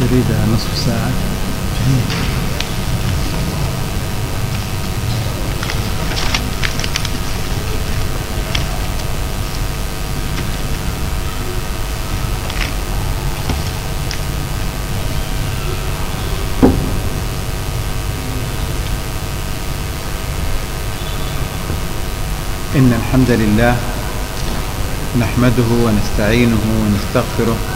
تريدها نصف ساعة؟ إن الحمد لله نحمده ونستعينه ونستغفره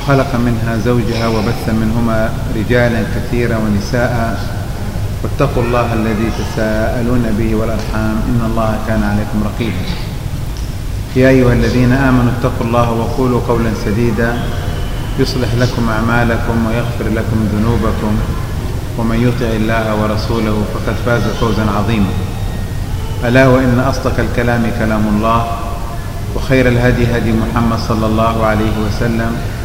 وخلق منها زوجها وبث منهما رجالا كثيرا ونساء. واتقوا الله الذي تساءلون به والأرحام. إن الله كان عليكم رقيبا. يا أيها الذين آمنوا اتقوا الله وقولوا قولا سديدا. يصلح لكم أعمالكم ويغفر لكم ذنوبكم. ومن يطع الله ورسوله فقد فاز فوزا عظيما. ألا وإن أصدق الكلام كلام الله. وخير الهدي هدي محمد صلى الله عليه وسلم.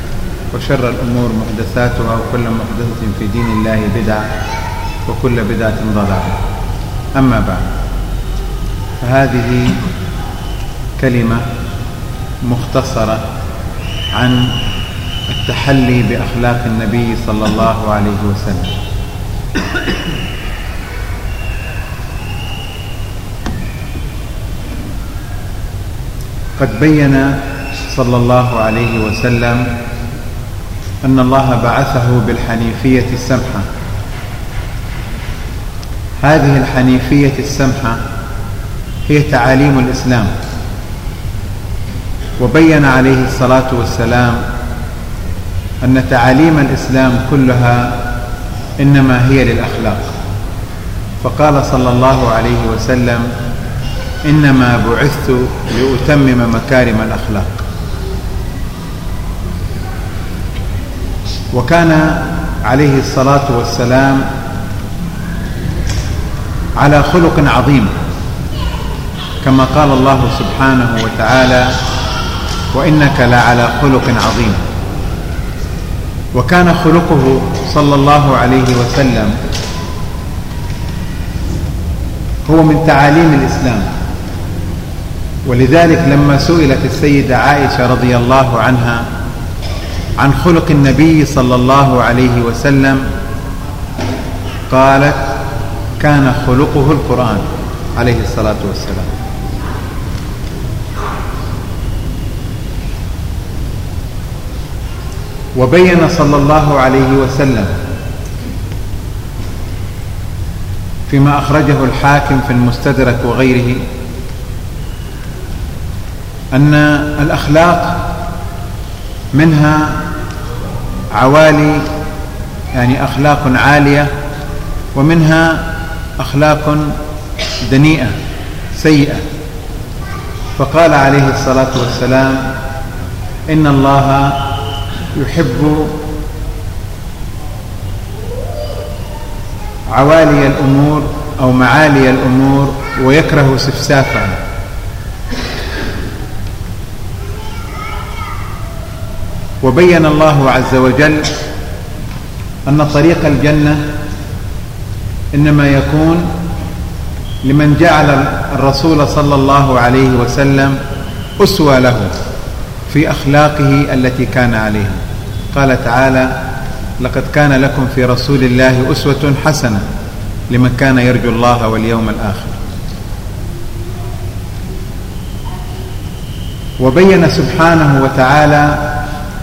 وشر الأمور محدثاتها وكل محدثة في دين الله بدعة وكل بدعة ضلالة. أما بعد فهذه كلمة مختصرة عن التحلي بأخلاق النبي صلى الله عليه وسلم. قد بين صلى الله عليه وسلم أن الله بعثه بالحنيفية السمحة. هذه الحنيفية السمحة هي تعاليم الإسلام. وبين عليه الصلاة والسلام أن تعاليم الإسلام كلها إنما هي للأخلاق. فقال صلى الله عليه وسلم إنما بعثت لأتمم مكارم الأخلاق. وكان عليه الصلاة والسلام على خلق عظيم كما قال الله سبحانه وتعالى وإنك لعلى خلق عظيم وكان خلقه صلى الله عليه وسلم هو من تعاليم الإسلام. ولذلك لما سئلت السيدة عائشة رضي الله عنها عن خلق النبي صلى الله عليه وسلم قالت كان خلقه القرآن عليه الصلاة والسلام. وبين صلى الله عليه وسلم فيما أخرجه الحاكم في المستدرك وغيره أن الأخلاق منها عوالي يعني أخلاق عالية ومنها أخلاق دنيئة سيئة. فقال عليه الصلاة والسلام إن الله يحب عوالي الأمور أو معالي الأمور ويكره سفسافها. وبين الله عز وجل أن طريق الجنة إنما يكون لمن جعل الرسول صلى الله عليه وسلم أسوى له في أخلاقه التي كان عليها. قال تعالى لقد كان لكم في رسول الله أسوة حسنة لمن كان يرجو الله واليوم الآخر. وبين سبحانه وتعالى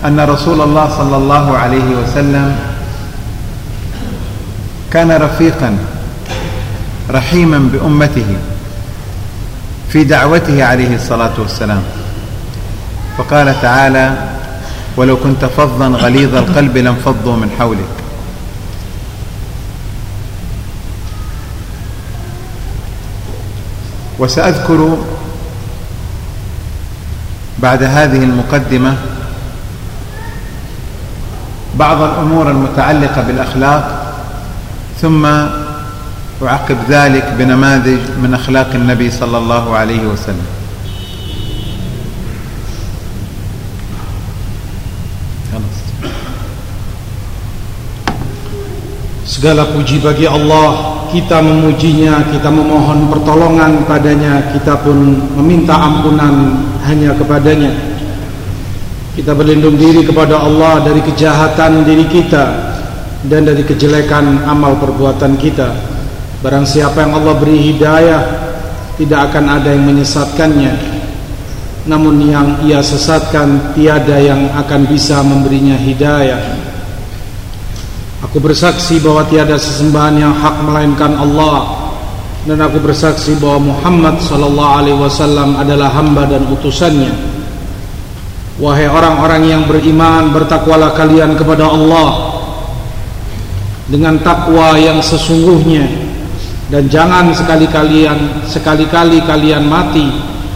أن رسول الله صلى الله عليه وسلم كان رفيقا رحيما بأمته في دعوته عليه الصلاة والسلام. فقال تعالى ولو كنت فظا غليظ القلب لانفضوا من حولك. وسأذكر بعد هذه المقدمة بعض الأمور المتعلقة بالأخلاق ثم أعقب ذلك بنماذج من أخلاق النبي صلى الله عليه وسلم Segala puji bagi Allah Kita memujinya Kita memohon pertolongan padanya Kita pun meminta ampunan Hanya kepadanya Kita berlindung diri kepada Allah Dari kejahatan diri kita Dan dari kejelekan amal perbuatan kita. Barang siapa yang Allah beri hidayah Tidak akan ada yang menyesatkannya. Namun yang ia sesatkan Tiada yang akan bisa memberinya hidayah. Aku bersaksi bahwa tiada sesembahan yang hak melainkan Allah. Dan aku bersaksi bahwa Muhammad sallallahu alaihi wasallam adalah hamba dan utusannya. Wahai orang-orang yang beriman, bertakwalah kalian kepada Allah dengan takwa yang sesungguhnya. Dan jangan sekali-kali sekali-kali kalian mati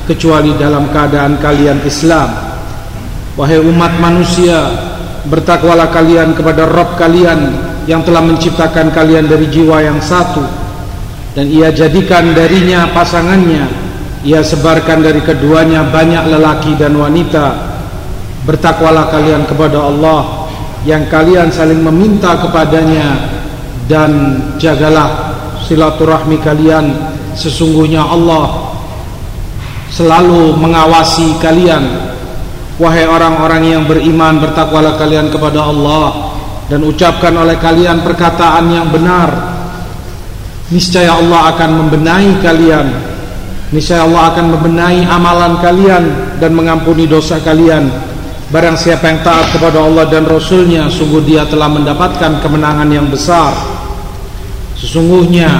kecuali dalam keadaan kalian Islam. Wahai umat manusia, Bertakwalah kalian kepada Rabb kalian yang telah menciptakan kalian dari jiwa yang satu. Dan ia jadikan darinya pasangannya. Ia sebarkan dari keduanya banyak lelaki dan wanita bertakwalah kalian kepada Allah yang kalian saling meminta kepadanya dan jagalah silaturahmi kalian sesungguhnya Allah selalu mengawasi kalian Wahai orang-orang yang beriman bertakwalah kalian kepada Allah dan ucapkan oleh kalian perkataan yang benar. Niscaya Allah akan membenahi kalian. Niscaya Allah akan membenahi amalan kalian dan mengampuni dosa kalian. Barang siapa yang taat kepada Allah dan Rasulnya Sungguh dia telah mendapatkan kemenangan yang besar. Sesungguhnya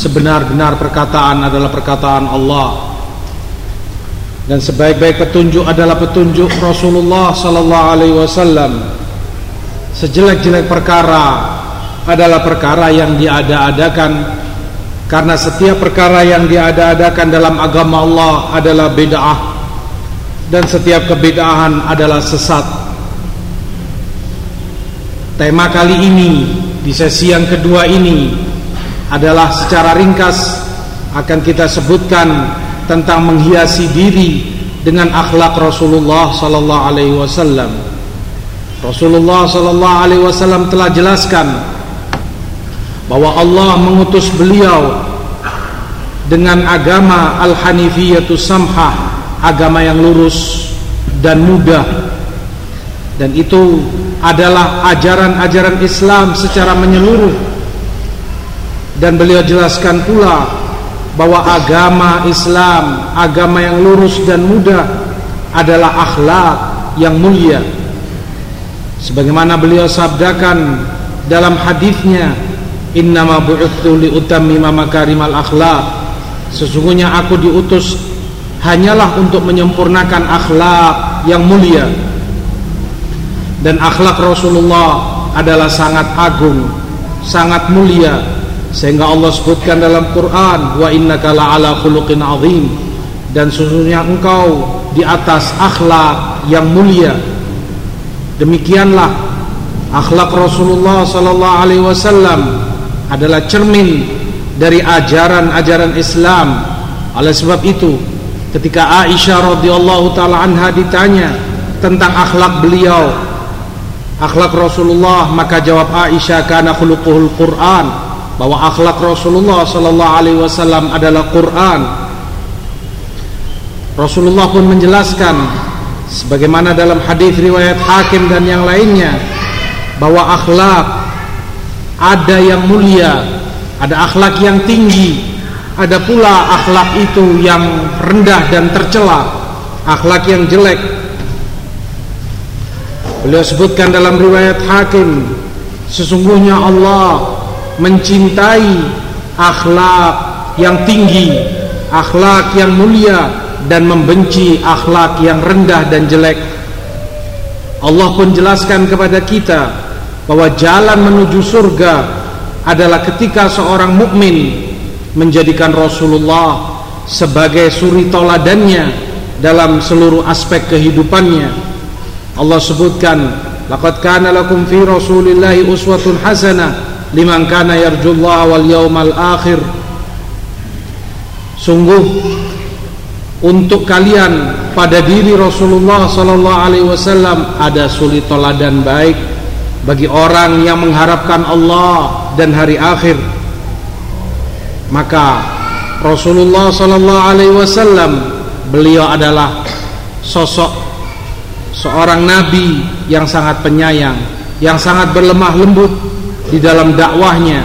Sebenar-benar perkataan adalah perkataan Allah. Dan sebaik-baik petunjuk adalah petunjuk Rasulullah sallallahu alaihi wasallam. Sejelek-jelek perkara adalah perkara yang diada-adakan karena setiap perkara yang diada-adakan dalam agama Allah adalah bid'ah dan setiap kebid'ahan adalah sesat. Tema kali ini di sesi yang kedua ini adalah secara ringkas akan kita sebutkan tentang menghiasi diri dengan akhlak Rasulullah sallallahu alaihi wasallam. Rasulullah sallallahu alaihi wasallam telah jelaskan bahwa Allah mengutus beliau dengan agama al-hanifiyatu samhah, agama yang lurus dan mudah. Dan itu adalah ajaran-ajaran Islam secara menyeluruh. Dan beliau jelaskan pula bahwa agama Islam, agama yang lurus dan mudah adalah akhlak yang mulia. Sebagaimana beliau sabdakan dalam hadisnya, "Innama bu'itsu li utammima makarimal akhlak." Sesungguhnya aku diutus hanyalah untuk menyempurnakan akhlak yang mulia. Dan akhlak Rasulullah adalah sangat agung, sangat mulia. Sehingga Allah sebutkan dalam Quran wa innaka la'ala khuluqin azim. Dan sesungguhnya engkau di atas akhlak yang mulia. Demikianlah akhlak Rasulullah sallallahu alaihi wasallam adalah cermin dari ajaran-ajaran Islam. Oleh sebab itu ketika Aisyah radhiyallahu taala anha ditanya tentang akhlak beliau akhlak Rasulullah maka jawab Aisyah kana khuluquhul Quran bahwa akhlak Rasulullah sallallahu alaihi wasallam adalah Quran. Rasulullah pun menjelaskan sebagaimana dalam hadis riwayat Hakim dan yang lainnya bahwa akhlak ada yang mulia, ada akhlak yang tinggi, ada pula akhlak itu yang rendah dan tercela, akhlak yang jelek. Beliau sebutkan dalam riwayat Hakim, sesungguhnya Allah mencintai akhlak yang tinggi, akhlak yang mulia dan membenci akhlak yang rendah dan jelek. Allah pun jelaskan kepada kita bahwa jalan menuju surga adalah ketika seorang mukmin menjadikan Rasulullah sebagai suri toladannya dalam seluruh aspek kehidupannya. Allah sebutkan laqad kana lakum fi rasulillahi uswatun hasanah liman kana yarjullaha wal yawmal akhir sungguh untuk kalian pada diri Rasulullah sallallahu alaihi wasallam ada suri toladan baik bagi orang yang mengharapkan Allah dan hari akhir maka Rasulullah sallallahu alaihi wasallam beliau adalah sosok seorang nabi yang sangat penyayang yang sangat berlemah lembut di dalam dakwahnya.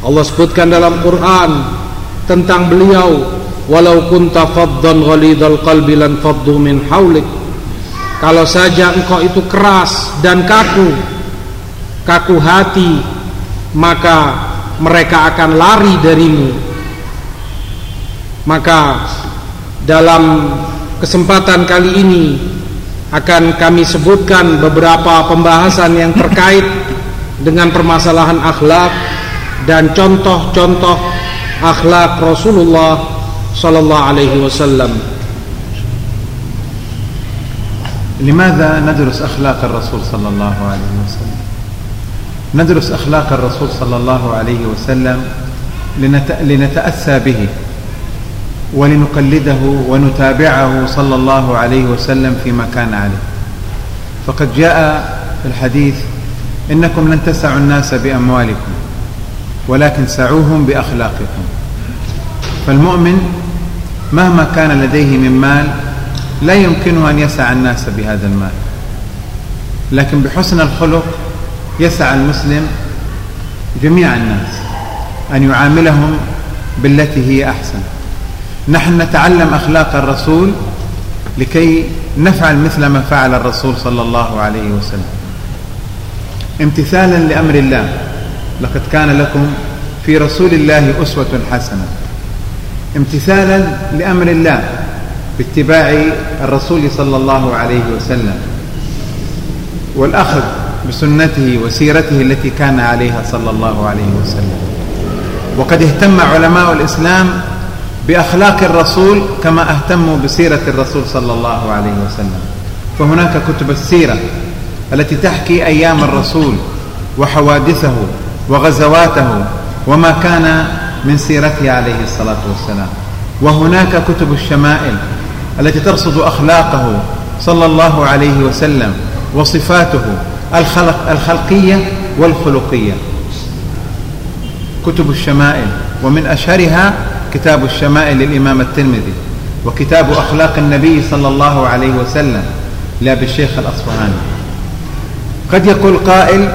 Allah sebutkan dalam Quran tentang beliau walau kunta faddan ghalidhal qalbi lan faddu min kalau saja engkau itu keras dan kaku kaku hati maka mereka akan lari darimu maka dalam kesempatan kali ini akan kami sebutkan beberapa pembahasan yang terkait dengan permasalahan akhlak dan contoh-contoh akhlak Rasulullah صلى الله عليه وسلم لماذا ندرس أخلاق الرسول صلى الله عليه وسلم ندرس أخلاق الرسول صلى الله عليه وسلم لنتأسى به ولنقلده ونتابعه صلى الله عليه وسلم فيما كان عليه. فقد جاء في الحديث إنكم لن تسعوا الناس بأموالكم ولكن سعوهم بأخلاقكم. فالمؤمن مهما كان لديه من مال لا يمكنه أن يسع الناس بهذا المال. لكن بحسن الخلق يسع المسلم جميع الناس أن يعاملهم بالتي هي أحسن. نحن نتعلم أخلاق الرسول لكي نفعل مثل ما فعل الرسول صلى الله عليه وسلم. امتثالا لأمر الله لقد كان لكم في رسول الله أسوة حسنة. امتثالا لأمر الله باتباع الرسول صلى الله عليه وسلم. والأخذ بسنته وسيرته التي كان عليها صلى الله عليه وسلم. وقد اهتم علماء الإسلام بأخلاق الرسول كما اهتموا بسيرة الرسول صلى الله عليه وسلم. فهناك كتب السيرة التي تحكي أيام الرسول وحوادثه وغزواته وما كان من سيرته عليه الصلاة والسلام. وهناك كتب الشمائل التي ترصد أخلاقه صلى الله عليه وسلم وصفاته الخلق الخلقية والخلقية. كتب الشمائل ومن أشهرها كتاب الشمائل للإمام الترمذي وكتاب أخلاق النبي صلى الله عليه وسلم لأبي الشيخ الأصفهاني. قد يقول قائل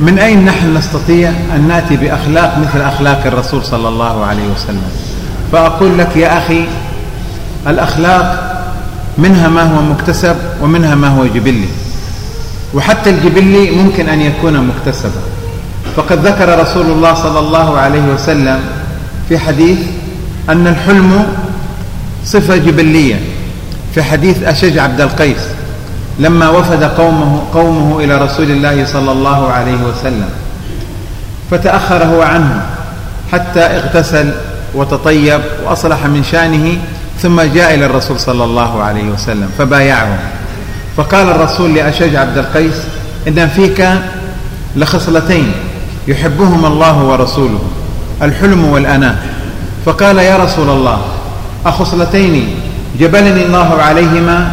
من أين نحن نستطيع أن نأتي بأخلاق مثل أخلاق الرسول صلى الله عليه وسلم؟ فأقول لك يا أخي الأخلاق منها ما هو مكتسب ومنها ما هو جبلي. وحتى الجبلي ممكن أن يكون مكتسبا. فقد ذكر رسول الله صلى الله عليه وسلم في حديث أن الحلم صفة جبلية. في حديث أشج عبد القيس لما وفد قومه قومه إلى رسول الله صلى الله عليه وسلم فتاخر هو عنه حتى اغتسل وتطيب وأصلح من شأنه ثم جاء إلى الرسول صلى الله عليه وسلم فبايعه فقال الرسول لأشج عبد القيس إن فيك لخصلتين يحبهما الله ورسوله الحلم والأناة. فقال يا رسول الله أخصلتين جبلني الله عليهما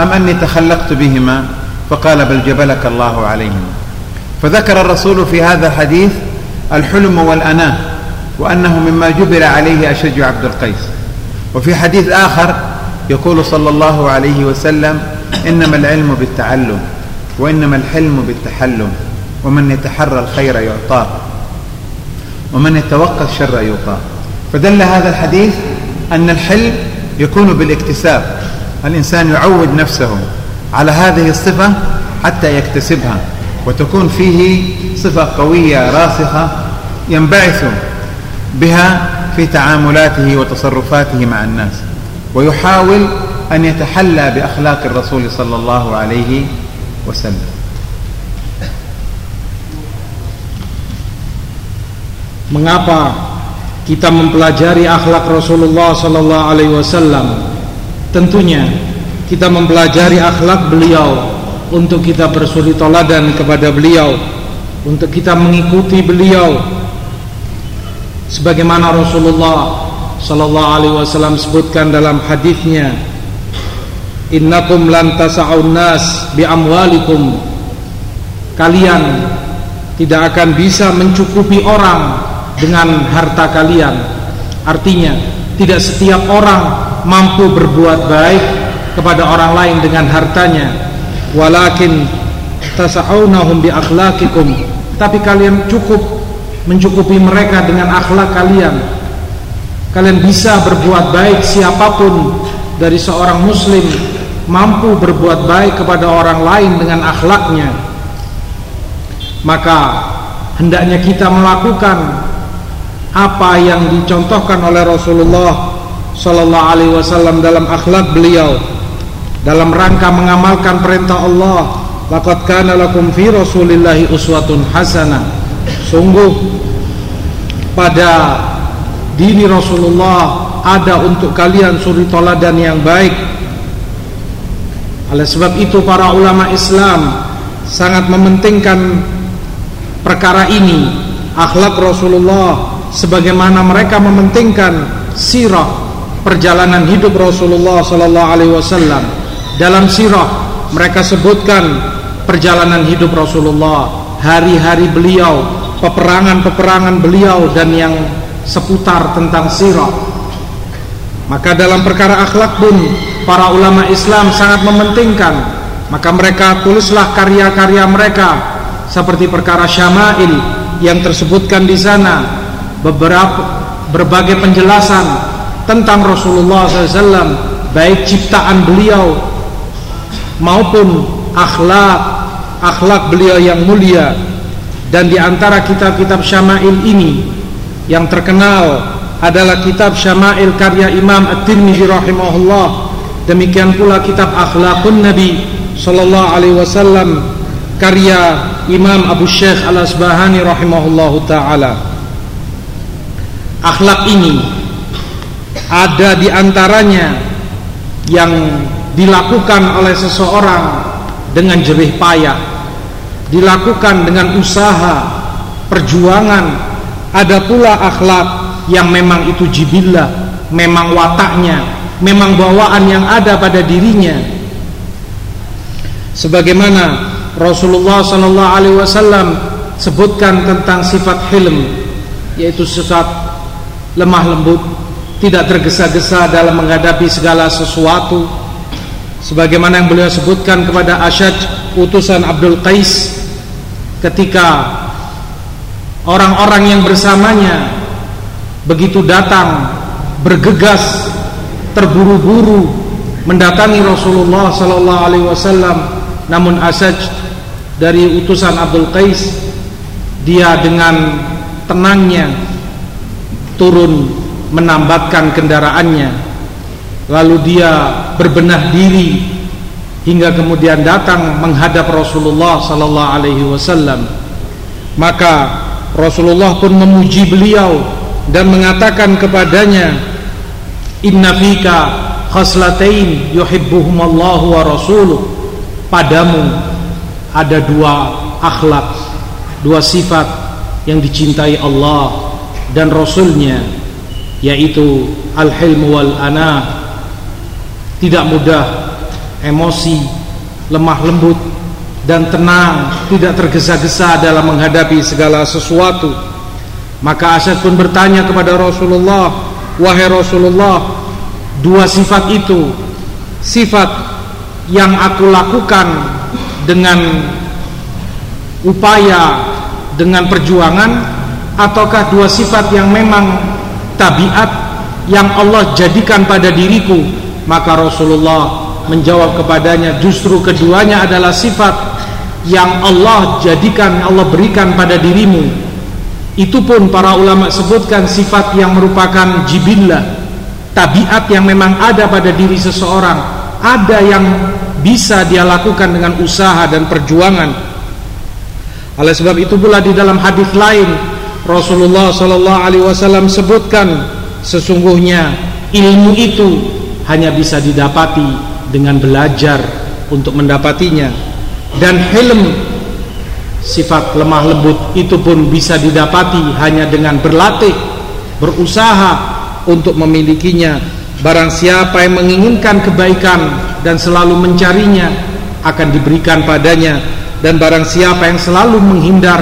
أم أني تخلقت بهما؟ فقال بل جبلك الله عليهما. فذكر الرسول في هذا الحديث الحلم والأناة وأنه مما جبل عليه أشج عبد القيس. وفي حديث آخر يقول صلى الله عليه وسلم إنما العلم بالتعلم وإنما الحلم بالتحلم ومن يتحرى الخير يعطاه ومن يتوقى الشر يوقاه فدل هذا الحديث أن الحلم يكون بالاكتساب الإنسان يعود نفسه على هذه الصفة حتى يكتسبها وتكون فيه صفة قوية راسخة ينبعث بها في تعاملاته وتصرفاته مع الناس ويحاول أن يتحلى بأخلاق الرسول صلى الله عليه وسلم Mengapa kita mempelajari akhlak Rasulullah sallallahu alaihi wasallam Tentunya kita mempelajari akhlak beliau untuk kita bersuri toladan kepada beliau untuk kita mengikuti beliau sebagaimana Rasulullah sallallahu alaihi wasallam sebutkan dalam hadisnya innakum lan tas'aun nas bi amwalikum. Kalian tidak akan bisa mencukupi orang dengan harta kalian. Artinya tidak setiap orang mampu berbuat baik kepada orang lain dengan hartanya. Walakin tas'aunahum bi akhlaqikum. Tapi kalian cukup mencukupi mereka dengan akhlak kalian. Kalian bisa berbuat baik siapa pun dari seorang muslim mampu berbuat baik kepada orang lain dengan akhlaknya. Maka hendaknya kita melakukan apa yang dicontohkan oleh Rasulullah sallallahu alaihi wasallam dalam akhlak beliau dalam rangka mengamalkan perintah Allah laqad kana lakum rasulillahi uswatun hasanah sungguh pada dini Rasulullah ada untuk kalian suri toladan yang baik oleh sebab itu para ulama Islam sangat mementingkan perkara ini, akhlak Rasulullah sebagaimana mereka mementingkan sirah perjalanan hidup Rasulullah sallallahu alaihi wasallam. Dalam sirah mereka sebutkan perjalanan hidup Rasulullah, hari-hari beliau, peperangan-peperangan beliau dan yang seputar tentang sirah. Maka dalam perkara akhlak pun para ulama Islam sangat mementingkan maka mereka tulislah karya-karya mereka seperti perkara syama'il yang tersebutkan di sana beberapa berbagai penjelasan tentang Rasulullah SAW baik ciptaan beliau maupun akhlak akhlak beliau yang mulia dan di antara kitab-kitab syama'il ini yang terkenal adalah kitab syama'il karya Imam At-Tirmidzi rahimahullah Demikian pula kitab Akhlakun Nabi sallallahu alaihi wasallam karya Imam Abu Syekh Al-Asbahani rahimahullahu taala. Akhlak ini ada di antaranya yang dilakukan oleh seseorang dengan jerih payah, dilakukan dengan usaha, perjuangan. Ada pula akhlak yang memang itu jibillah, memang wataknya, memang bawaan yang ada pada dirinya sebagaimana Rasulullah sallallahu alaihi wasallam sebutkan tentang sifat hilm yaitu sifat lemah lembut tidak tergesa-gesa dalam menghadapi segala sesuatu sebagaimana yang beliau sebutkan kepada Asyad utusan Abdul Qais ketika orang-orang yang bersamanya begitu datang bergegas terburu-buru mendatangi Rasulullah sallallahu alaihi wasallam namun Asaj dari utusan Abdul Qais dia dengan tenangnya turun menambatkan kendaraannya. Lalu dia berbenah diri hingga kemudian datang menghadap Rasulullah sallallahu alaihi wasallam. Maka Rasulullah pun memuji beliau dan mengatakan kepadanya Inna fika khaslatain yuhibbuhumallahu wa rasuluh. Padamu ada dua akhlak Dua sifat yang dicintai Allah dan Rasulnya Yaitu al-hilm wal-ana Tidak mudah emosi, lemah lembut dan tenang Tidak tergesa-gesa dalam menghadapi segala sesuatu. Maka Asyad pun bertanya kepada Rasulullah Wahai Rasulullah Dua sifat itu Sifat yang aku lakukan Dengan Upaya Dengan perjuangan Ataukah dua sifat yang memang Tabiat Yang Allah jadikan pada diriku? Maka Rasulullah menjawab kepadanya Justru keduanya adalah sifat Yang Allah jadikan Allah berikan pada dirimu. Itu pun para ulama sebutkan sifat yang merupakan jibillah tabiat yang memang ada pada diri seseorang. Ada yang bisa dia lakukan dengan usaha dan perjuangan. Oleh sebab itu pula di dalam hadis lain Rasulullah sallallahu alaihi wasallam sebutkan sesungguhnya ilmu itu hanya bisa didapati dengan belajar untuk mendapatinya. Dan hilm sifat lemah lembut itu pun bisa didapati hanya dengan berlatih berusaha untuk memilikinya. Barang siapa yang menginginkan kebaikan dan selalu mencarinya akan diberikan padanya. Dan barang siapa yang selalu menghindar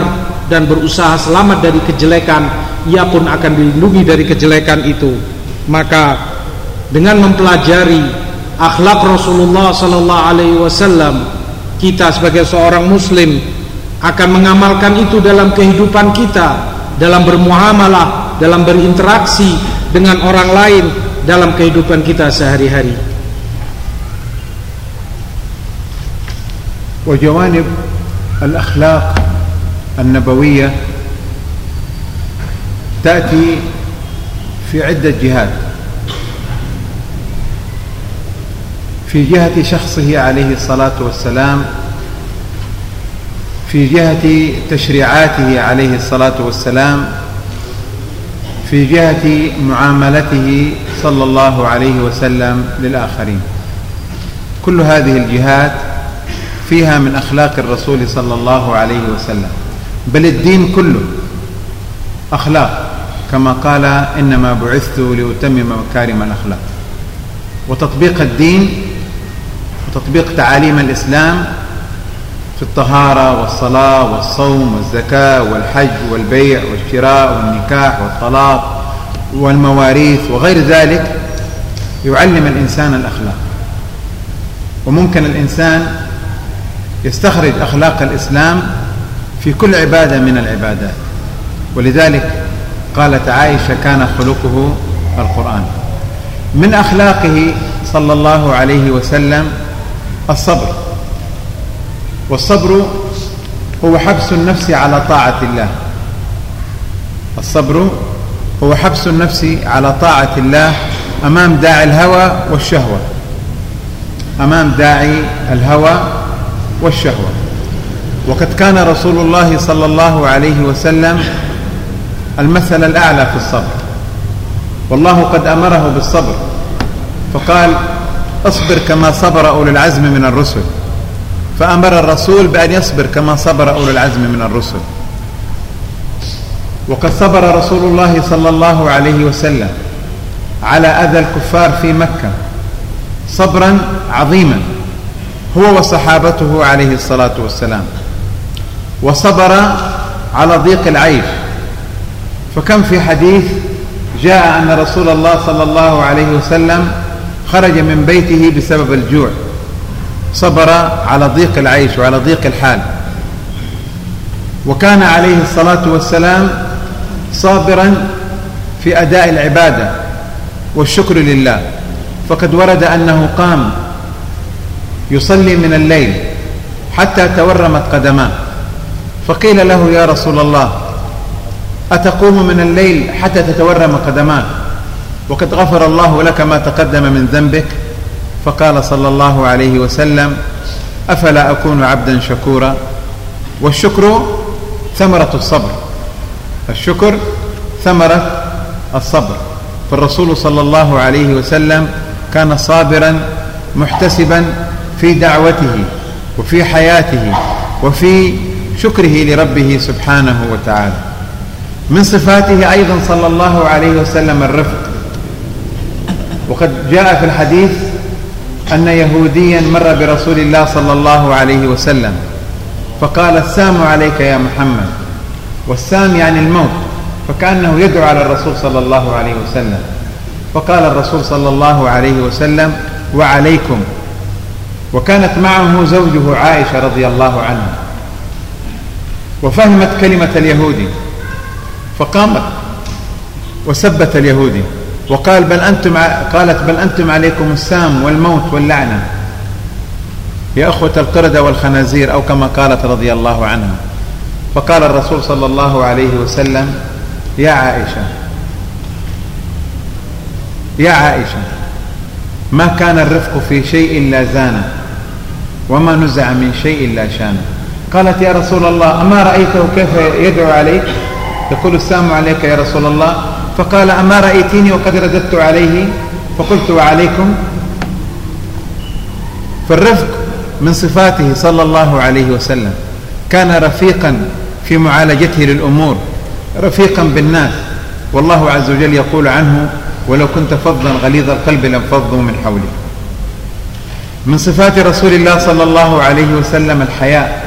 dan berusaha selamat dari kejelekan ia pun akan dilindungi dari kejelekan itu. Maka dengan mempelajari akhlak Rasulullah sallallahu alaihi wasallam kita sebagai seorang muslim akan mengamalkan itu dalam kehidupan kita dalam bermuamalah dalam berinteraksi dengan orang lain dalam kehidupan kita sehari-hari وجوانب الأخلاق النبوية تأتي في عدة جهات في جهة شخصه عليه الصلاة والسلام في جهة تشريعاته عليه الصلاة والسلام في جهة معاملته صلى الله عليه وسلم للآخرين. كل هذه الجهات فيها من أخلاق الرسول صلى الله عليه وسلم بل الدين كله أخلاق كما قال إنما بعثت لأتمم مكارم الأخلاق. وتطبيق الدين وتطبيق تعاليم الإسلام في الطهارة والصلاة والصوم والزكاة والحج والبيع والشراء والنكاح والطلاق والمواريث وغير ذلك يعلم الإنسان الأخلاق. وممكن الإنسان يستخرج أخلاق الإسلام في كل عبادة من العبادات. ولذلك قالت عائشة كان خلقه القرآن. من أخلاقه صلى الله عليه وسلم الصبر. والصبر هو حبس النفس على طاعة الله. الصبر هو حبس النفس على طاعة الله أمام داعي الهوى والشهوة. أمام داعي الهوى والشهوة. وقد كان رسول الله صلى الله عليه وسلم المثل الأعلى في الصبر. والله قد أمره بالصبر. فقال اصبر كما صبر أولو العزم من الرسل. فأمر الرسول بأن يصبر كما صبر أولو العزم من الرسل. وقد صبر رسول الله صلى الله عليه وسلم على أذى الكفار في مكة صبرا عظيما. هو وصحابته عليه الصلاة والسلام. وصبر على ضيق العيش. فكم في حديث جاء أن رسول الله صلى الله عليه وسلم خرج من بيته بسبب الجوع. صبر على ضيق العيش وعلى ضيق الحال. وكان عليه الصلاة والسلام صابرا في أداء العبادة والشكر لله. فقد ورد أنه قام يصلي من الليل حتى تورمت قدماه. فقيل له يا رسول الله أتقوم من الليل حتى تتورم قدماك وقد غفر الله لك ما تقدم من ذنبك. فقال صلى الله عليه وسلم أفلا أكون عبدا شكورا؟ والشكر ثمرة الصبر. الشكر ثمرة الصبر. فالرسول صلى الله عليه وسلم كان صابرا محتسبا في دعوته وفي حياته وفي شكره لربه سبحانه وتعالى. من صفاته أيضا صلى الله عليه وسلم الرفق. وقد جاء في الحديث أن يهوديا مر برسول الله صلى الله عليه وسلم فقال السام عليك يا محمد. والسام يعني الموت فكأنه يدعو على الرسول صلى الله عليه وسلم. فقال الرسول صلى الله عليه وسلم وعليكم. وكانت معه زوجه عائشة رضي الله عنها. وفهمت كلمة اليهودي فقامت وسبت اليهودي. وقال بل أنتم قالت بل أنتم عليكم السام والموت واللعنة. يا أخوة القردة والخنازير أو كما قالت رضي الله عنها. فقال الرسول صلى الله عليه وسلم يا عائشة يا عائشة ما كان الرفق في شيء إلا زانه وما نزع من شيء إلا شانه. قالت يا رسول الله أما رأيته كيف يدعو عليك؟ يقول السلام عليك يا رسول الله. فقال أما رأيتيني وقد رددت عليه فقلت وعليكم؟ فالرفق من صفاته صلى الله عليه وسلم كان رفيقا في معالجته للأمور رفيقا بالناس والله عز وجل يقول عنه ولو كنت فظا غليظ القلب لانفضوا من حولك من صفات رسول الله صلى الله عليه وسلم الحياء.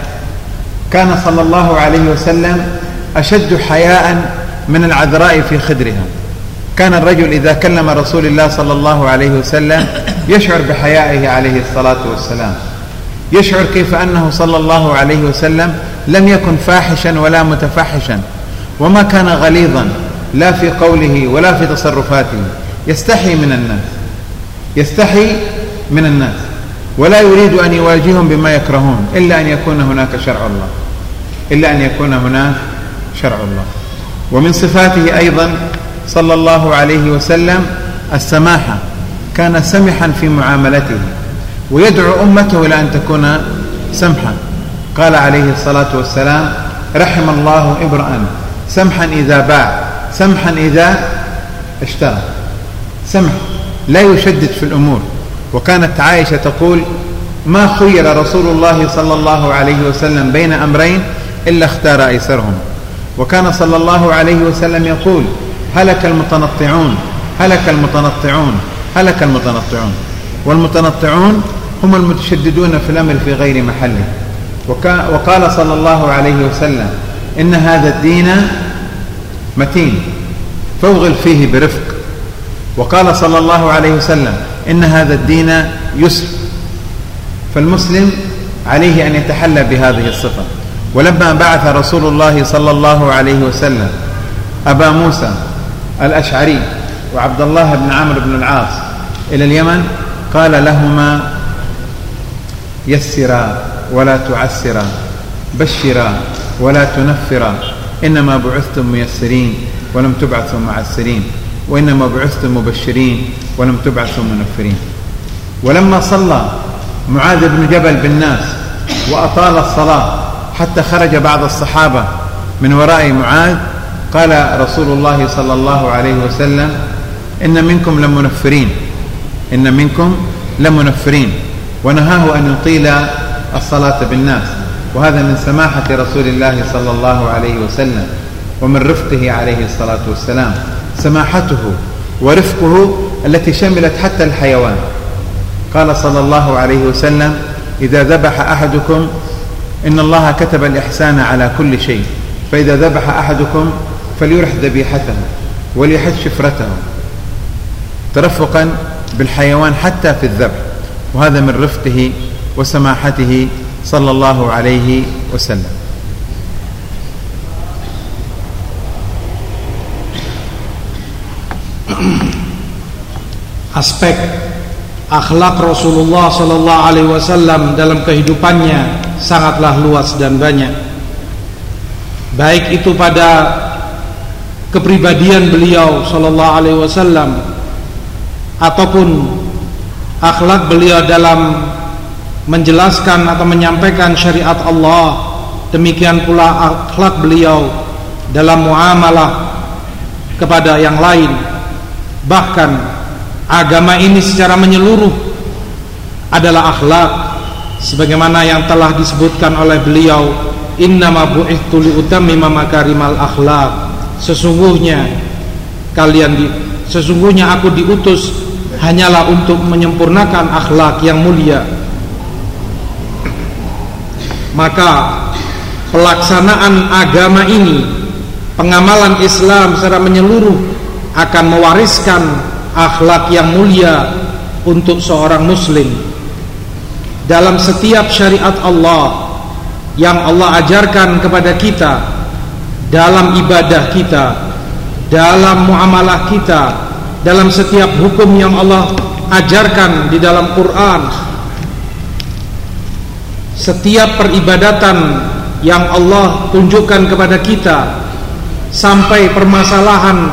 كان صلى الله عليه وسلم أشد حياء من العذراء في خدرها. كان الرجل إذا كلم رسول الله صلى الله عليه وسلم يشعر بحيائه عليه الصلاة والسلام. يشعر كيف أنه صلى الله عليه وسلم لم يكن فاحشا ولا متفحشا وما كان غليظا لا في قوله ولا في تصرفاته. يستحي من الناس. يستحي من الناس. ولا يريد أن يواجههم بما يكرهون إلا أن يكون هناك شرع الله. إلا أن يكون هناك شرع الله. ومن صفاته أيضا صلى الله عليه وسلم السماحة كان سمحا في معاملته ويدعو أمته إلى أن تكون سمحا. قال عليه الصلاة والسلام رحم الله امرأ سمحا إذا باع سمحا إذا اشترى. سمح لا يشدد في الأمور. وكانت عائشة تقول ما خير رسول الله صلى الله عليه وسلم بين أمرين إلا اختار أيسرهم. وكان صلى الله عليه وسلم يقول هلك المتنطعون هلك المتنطعون هلك المتنطعون. والمتنطعون هم المتشددون في الأمر في غير محله. وقال صلى الله عليه وسلم إن هذا الدين متين فوغل فيه برفق. وقال صلى الله عليه وسلم إن هذا الدين يسر. فالمسلم عليه أن يتحلى بهذه الصفة. ولما بعث رسول الله صلى الله عليه وسلم أبا موسى الأشعري وعبد الله بن عمرو بن العاص إلى اليمن قال لهما يسرا ولا تعسرا بشرا ولا تنفرا إنما بعثتم ميسرين ولم تبعثوا معسرين وإنما بعثتم مبشرين ولم تبعثوا منفرين. ولما صلى معاذ بن جبل بالناس وأطال الصلاة حتى خرج بعض الصحابة من وراء معاذ. قال رسول الله صلى الله عليه وسلم إن منكم لمنفرين. إن منكم لمنفرين. ونهاه أن يطيل الصلاة بالناس. وهذا من سماحة رسول الله صلى الله عليه وسلم ومن رفقه عليه الصلاة والسلام. سماحته ورفقه التي شملت حتى الحيوان. قال صلى الله عليه وسلم إذا ذبح أحدكم إن الله كتب الإحسان على كل شيء فإذا ذبح أحدكم فليرح ذبيحته وليحد شفرته ترفقا بالحيوان حتى في الذبح وهذا من رفقه وسماحته صلى الله عليه وسلم. Aspek akhlak Rasulullah Sallallahu Alaihi Wasallam dalam kehidupannya sangatlah luas dan banyak. Baik itu pada kepribadian beliau Sallallahu Alaihi Wasallam ataupun akhlak beliau dalam menjelaskan atau menyampaikan syariat Allah. Demikian pula akhlak beliau dalam muamalah kepada yang lain. Bahkan agama ini secara menyeluruh adalah akhlak sebagaimana yang telah disebutkan oleh beliau innama bu'ithtu liutammima makarimal akhlak sesungguhnya kalian di, sesungguhnya aku diutus hanyalah untuk menyempurnakan akhlak yang mulia. Maka pelaksanaan agama ini pengamalan Islam secara menyeluruh akan mewariskan akhlak yang mulia untuk seorang muslim dalam setiap syariat Allah yang Allah ajarkan kepada kita dalam ibadah kita dalam muamalah kita dalam setiap hukum yang Allah ajarkan di dalam Quran. Setiap peribadatan yang Allah tunjukkan kepada kita sampai permasalahan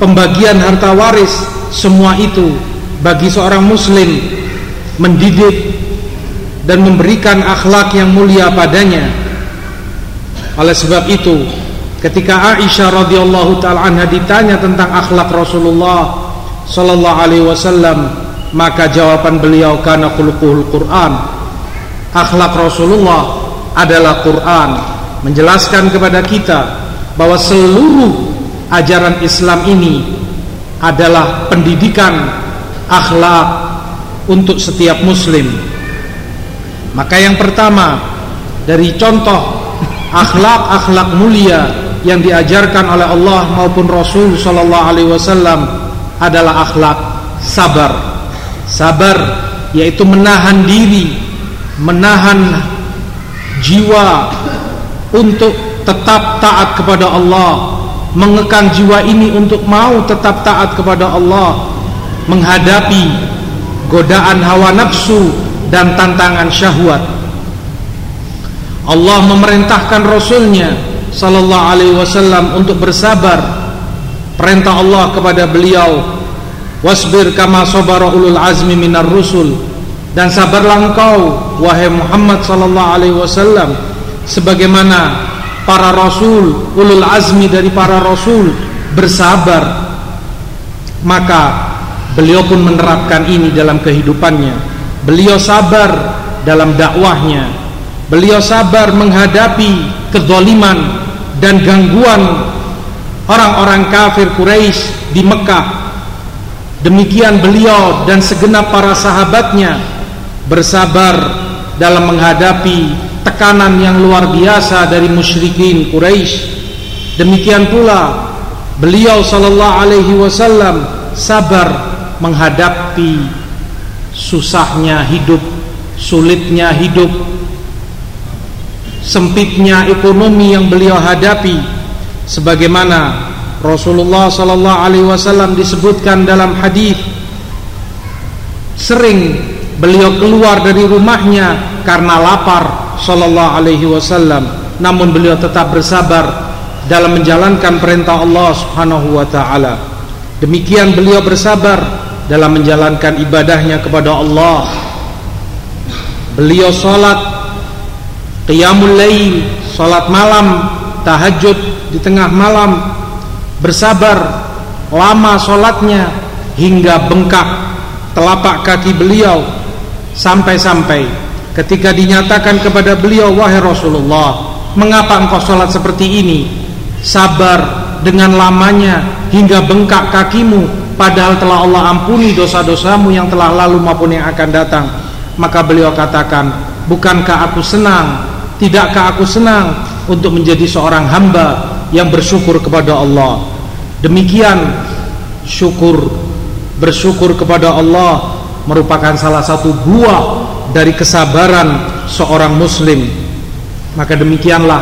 pembagian harta waris semua itu bagi seorang muslim mendidik dan memberikan akhlak yang mulia padanya. Oleh sebab itu ketika Aisyah radhiyallahu taala anha ditanya tentang akhlak Rasulullah sallallahu alaihi wasallam maka jawaban beliau karena khuluquhul Quran. Akhlak Rasulullah adalah Quran. Menjelaskan kepada kita bahwa seluruh ajaran Islam ini adalah pendidikan akhlak untuk setiap muslim maka yang pertama dari contoh akhlak-akhlak mulia yang diajarkan oleh Allah maupun Rasul sallallahu alaihi wasallam adalah akhlak sabar. Sabar yaitu menahan diri, menahan jiwa untuk tetap taat kepada Allah, mengekang jiwa ini untuk mau tetap taat kepada Allah, menghadapi godaan hawa nafsu dan tantangan syahwat. Allah memerintahkan Rasulnya Sallallahu Alaihi Wasallam untuk bersabar. Perintah Allah kepada beliau, wasbir kama sabara ulul azmi minar rusul dan sabarlah engkau wahai Muhammad Sallallahu Alaihi Wasallam sebagaimana para rasul ulul azmi dari para rasul bersabar maka beliau pun menerapkan ini dalam kehidupannya beliau sabar dalam dakwahnya beliau sabar menghadapi kezaliman dan gangguan orang-orang kafir Quraisy di Mekah. Demikian beliau dan segenap para sahabatnya bersabar dalam menghadapi tekanan yang luar biasa dari musyrikin Quraisy. Demikian pula beliau sallallahu alaihi wasallam sabar menghadapi susahnya hidup, sulitnya hidup, sempitnya ekonomi yang beliau hadapi sebagaimana Rasulullah sallallahu alaihi wasallam disebutkan dalam hadis sering beliau keluar dari rumahnya karena lapar sallallahu alaihi wasallam. Namun beliau tetap bersabar dalam menjalankan perintah Allah Subhanahu wa taala. Demikian beliau bersabar dalam menjalankan ibadahnya kepada Allah beliau salat qiyamul lail, salat malam, tahajud di tengah malam, bersabar lama salatnya hingga bengkak telapak kaki beliau sampai-sampai ketika dinyatakan kepada beliau wahai Rasulullah, mengapa engkau salat seperti ini? Sabar dengan lamanya hingga bengkak kakimu padahal telah Allah ampuni dosa-dosamu yang telah lalu maupun yang akan datang. Maka beliau katakan, "Bukankah aku senang Tidakkah aku senang untuk menjadi seorang hamba yang bersyukur kepada Allah Demikian syukur Bersyukur kepada Allah Merupakan salah satu buah dari kesabaran seorang muslim Maka demikianlah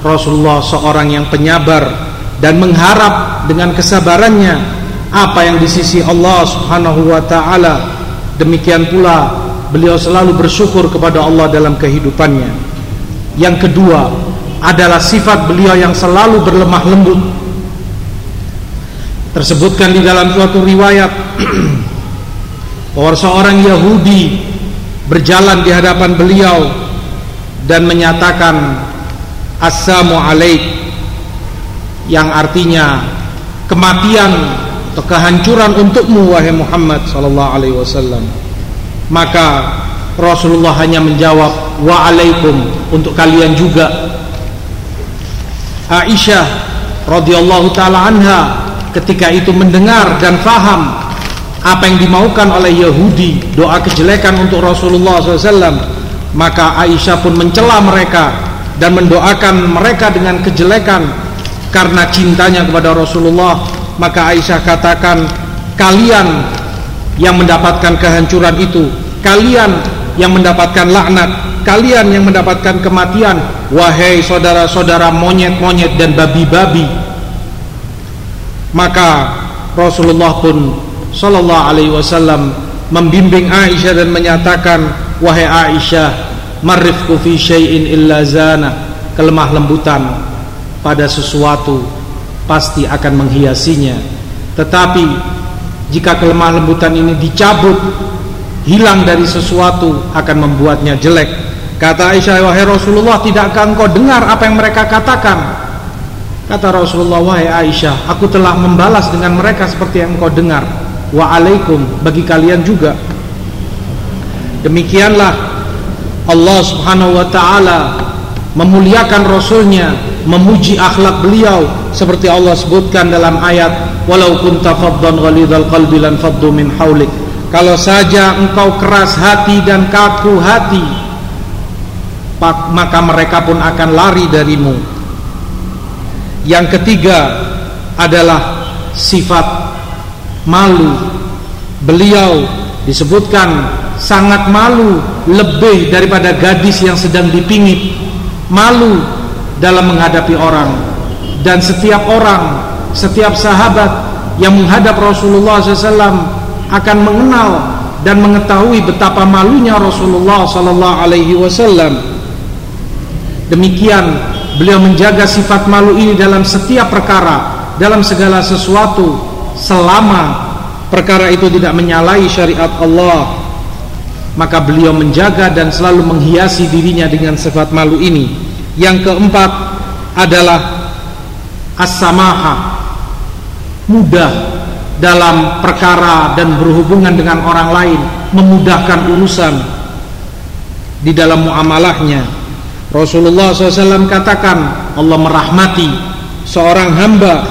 Rasulullah seorang yang penyabar Dan mengharap dengan kesabarannya Apa yang di sisi Allah subhanahu wa ta'ala Demikian pula beliau selalu bersyukur kepada Allah dalam kehidupannya yang kedua adalah sifat beliau yang selalu berlemah lembut. Tersebutkan di dalam suatu riwayat bahwa seorang Yahudi berjalan di hadapan beliau dan menyatakan Assalamu alaik yang artinya kematian atau kehancuran untukmu wahai Muhammad sallallahu alaihi wasallam. Maka Rasulullah hanya menjawab waalaikum untuk kalian juga Aisyah radhiyallahu taala anha ketika itu mendengar dan faham apa yang dimaukan oleh Yahudi doa kejelekan untuk Rasulullah SAW maka Aisyah pun mencela mereka dan mendoakan mereka dengan kejelekan karena cintanya kepada Rasulullah maka Aisyah katakan kalian yang mendapatkan kehancuran itu kalian yang mendapatkan laknat, kalian yang mendapatkan kematian, wahai saudara-saudara monyet-monyet dan babi-babi. Maka Rasulullah pun sallallahu alaihi wasallam membimbing Aisyah dan menyatakan, wahai Aisyah, marifku fi syai'in illa zana, kelemah lembutan pada sesuatu pasti akan menghiasinya. Tetapi jika kelemah lembutan ini dicabut hilang dari sesuatu akan membuatnya jelek. Kata Aisyah, wahai Rasulullah, tidakkah engkau dengar apa yang mereka katakan? Kata Rasulullah, wahai Aisyah, aku telah membalas dengan mereka seperti yang engkau dengar. Waalaikum bagi kalian juga. Demikianlah Allah Subhanahu wa taala memuliakan rasulnya, memuji akhlak beliau seperti Allah sebutkan dalam ayat walau kunta faddan ghalidhal qalbi lan faddu min haulik. Kalau saja engkau keras hati dan kaku hati, maka mereka pun akan lari darimu. Yang ketiga adalah sifat malu. Beliau disebutkan sangat malu lebih daripada gadis yang sedang dipingit. Malu dalam menghadapi orang dan setiap orang, setiap sahabat yang menghadap Rasulullah SAW akan mengenal dan mengetahui betapa malunya Rasulullah Sallallahu Alaihi Wasallam. Demikian beliau menjaga sifat malu ini dalam setiap perkara, dalam segala sesuatu selama perkara itu tidak menyalahi syariat Allah. Maka beliau menjaga dan selalu menghiasi dirinya dengan sifat malu ini. Yang keempat adalah as-samaha. Mudah dalam perkara dan berhubungan dengan orang lain, memudahkan urusan di dalam muamalahnya. Rasulullah SAW katakan Allah merahmati seorang hamba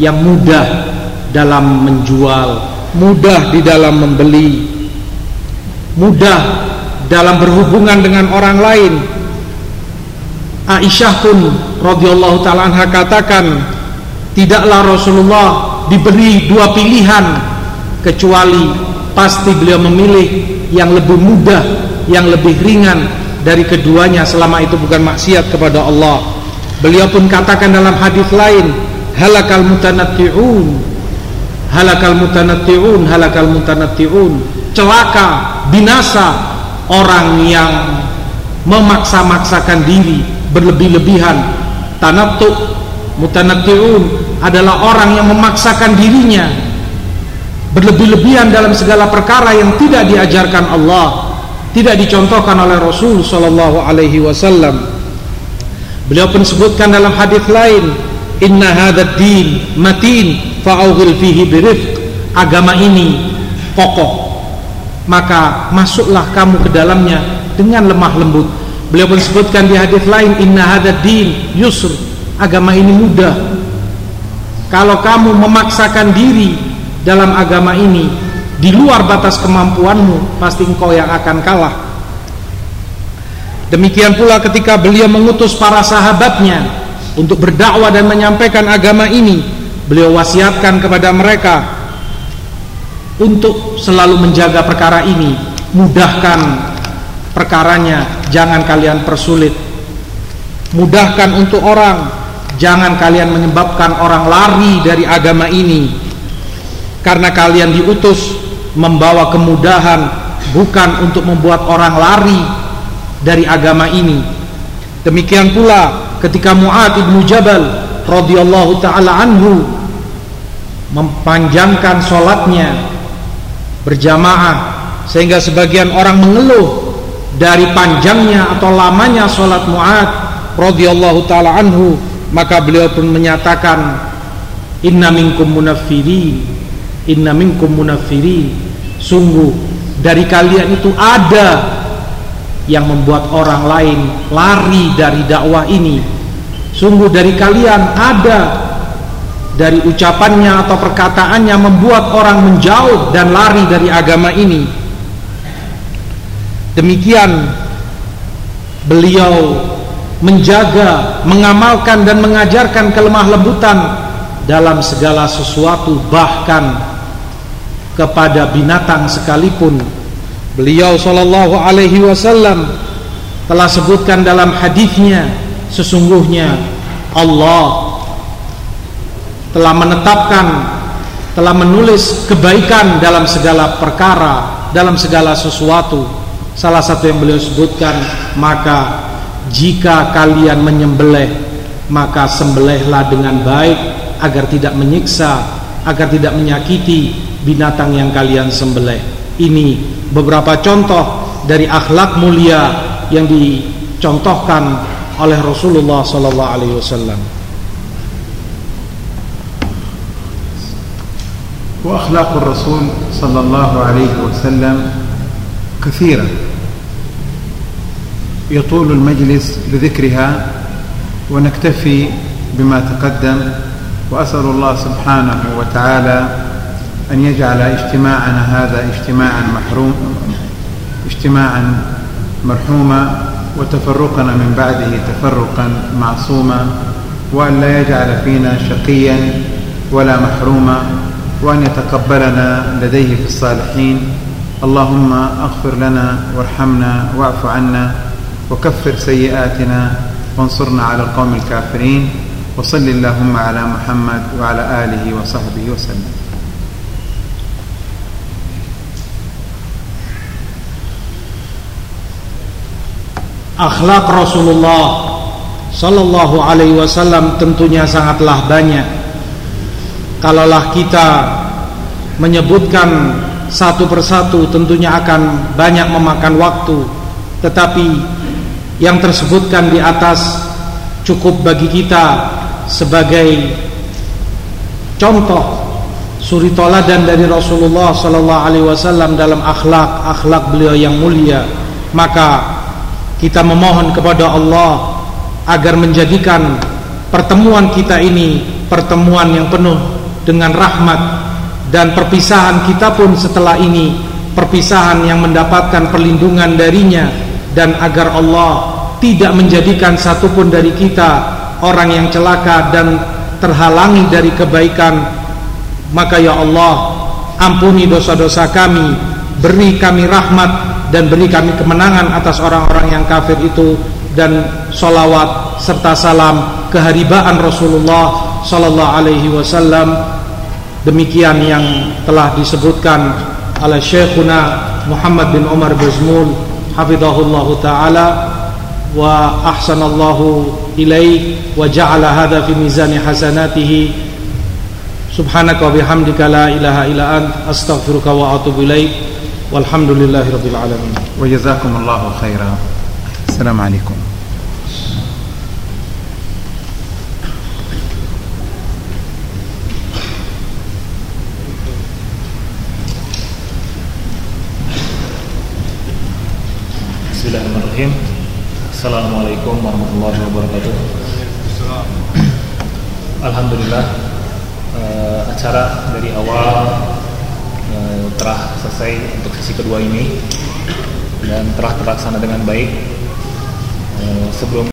yang mudah dalam menjual, mudah di dalam membeli, mudah dalam berhubungan dengan orang lain, Aisyah pun radhiyallahu taala anha katakan tidaklah Rasulullah diberi dua pilihan kecuali pasti beliau memilih yang lebih mudah, yang lebih ringan dari keduanya selama itu bukan maksiat kepada Allah. Beliau pun katakan dalam hadis lain, halakal mutanatti'un. Halakal mutanatti'un, halakal mutanatti'un. Celaka, binasa orang yang memaksa-maksakan diri berlebih-lebihan. Tanattu mutanatti'un adalah orang yang memaksakan dirinya. Berlebih-lebihan dalam segala perkara yang tidak diajarkan Allah tidak dicontohkan oleh Rasul sallallahu alaihi wasallam. Beliau pun sebutkan dalam hadis lain inna hadzal din matin fa'awghil fihi birifq. Agama ini kokoh maka masuklah kamu ke dalamnya dengan lemah lembut Beliau pun sebutkan di hadis lain inna hadad din yusr. Agama ini mudah. Kalau kamu memaksakan diri dalam agama ini di luar batas kemampuanmu, pasti engkau yang akan kalah. Demikian pula ketika beliau mengutus para sahabatnya untuk berdakwah dan menyampaikan agama ini, beliau wasiatkan kepada mereka untuk selalu menjaga perkara ini, mudahkan perkaranya jangan kalian persulit. Mudahkan untuk orang jangan kalian menyebabkan orang lari dari agama ini. Karena kalian diutus membawa kemudahan bukan untuk membuat orang lari dari agama ini. Demikian pula ketika Mu'ad ibnu Jabal radhiyallahu taala anhu memanjangkan solatnya berjamaah sehingga sebagian orang mengeluh dari panjangnya atau lamanya sholat Mu'ad radhiyallahu taala anhu maka beliau pun menyatakan inna minkum munaffirin inna minkum munaffirin sungguh dari kalian itu ada yang membuat orang lain lari dari dakwah ini. Sungguh dari kalian ada dari ucapannya atau perkataannya membuat orang menjauh dan lari dari agama ini Demikian beliau menjaga, mengamalkan dan mengajarkan kelemah lembutan dalam segala sesuatu bahkan kepada binatang sekalipun. Beliau sallallahu alaihi wasallam telah sebutkan dalam hadisnya sesungguhnya Allah telah menetapkan telah menulis kebaikan dalam segala perkara dalam segala sesuatu Salah satu yang beliau sebutkan Maka jika kalian menyembelih Maka sembelihlah dengan baik Agar tidak menyiksa Agar tidak menyakiti binatang yang kalian sembelih Ini beberapa contoh dari akhlak mulia Yang dicontohkan oleh Rasulullah Sallallahu Alaihi Wasallam. وأخلاق الرسول صلى الله عليه وسلم كثيرة يطول المجلس لذكرها ونكتفي بما تقدم وأسأل الله سبحانه وتعالى أن يجعل اجتماعنا هذا اجتماعا محروم اجتماعا مرحوما وتفرقنا من بعده تفرقا معصوما وأن لا يجعل فينا شقيا ولا محروما وأن يتقبلنا لديه في الصالحين. اللهم اغفر لنا وارحمنا واعف عنا وكفر سيئاتنا وانصرنا على القوم الكافرين وصل اللهم على محمد وعلى آله وصحبه وسلم akhlak Rasulullah Sallallahu Alaihi Wasallam tentunya sangatlah banyak. Kalaulah kita menyebutkan satu persatu tentunya akan banyak memakan waktu. Tetapi yang tersebutkan di atas cukup bagi kita sebagai contoh suri toladan dari Rasulullah Sallallahu Alaihi Wasallam dalam akhlak akhlak beliau yang mulia. Maka kita memohon kepada Allah agar menjadikan pertemuan kita ini pertemuan yang penuh dengan rahmat dan perpisahan kita pun setelah ini perpisahan yang mendapatkan perlindungan darinya dan agar Allah tidak menjadikan satupun dari kita orang yang celaka dan terhalangi dari kebaikan maka ya Allah ampuni dosa-dosa kami beri kami rahmat dan beri kami kemenangan atas orang-orang yang kafir itu dan solawat serta salam keharibaan Rasulullah Sallallahu Alaihi Wasallam. Demikian yang telah disebutkan oleh Syekhuna Muhammad bin Umar Bazmul حفظه الله تعالى وأحسن الله إليه وجعل هذا في ميزان حسناته. سبحانك وبحمدك لا إله إلا أنت أستغفرك وأتوب إليك. والحمد لله رب العالمين. وجزاكم الله خيرا. السلام عليكم. Bismillahirrahmanirrahim Assalamualaikum warahmatullahi wabarakatuh Alhamdulillah uh, Acara dari awal Eh, telah selesai untuk sesi kedua ini dan telah terlaksana dengan baik. Eh, sebelum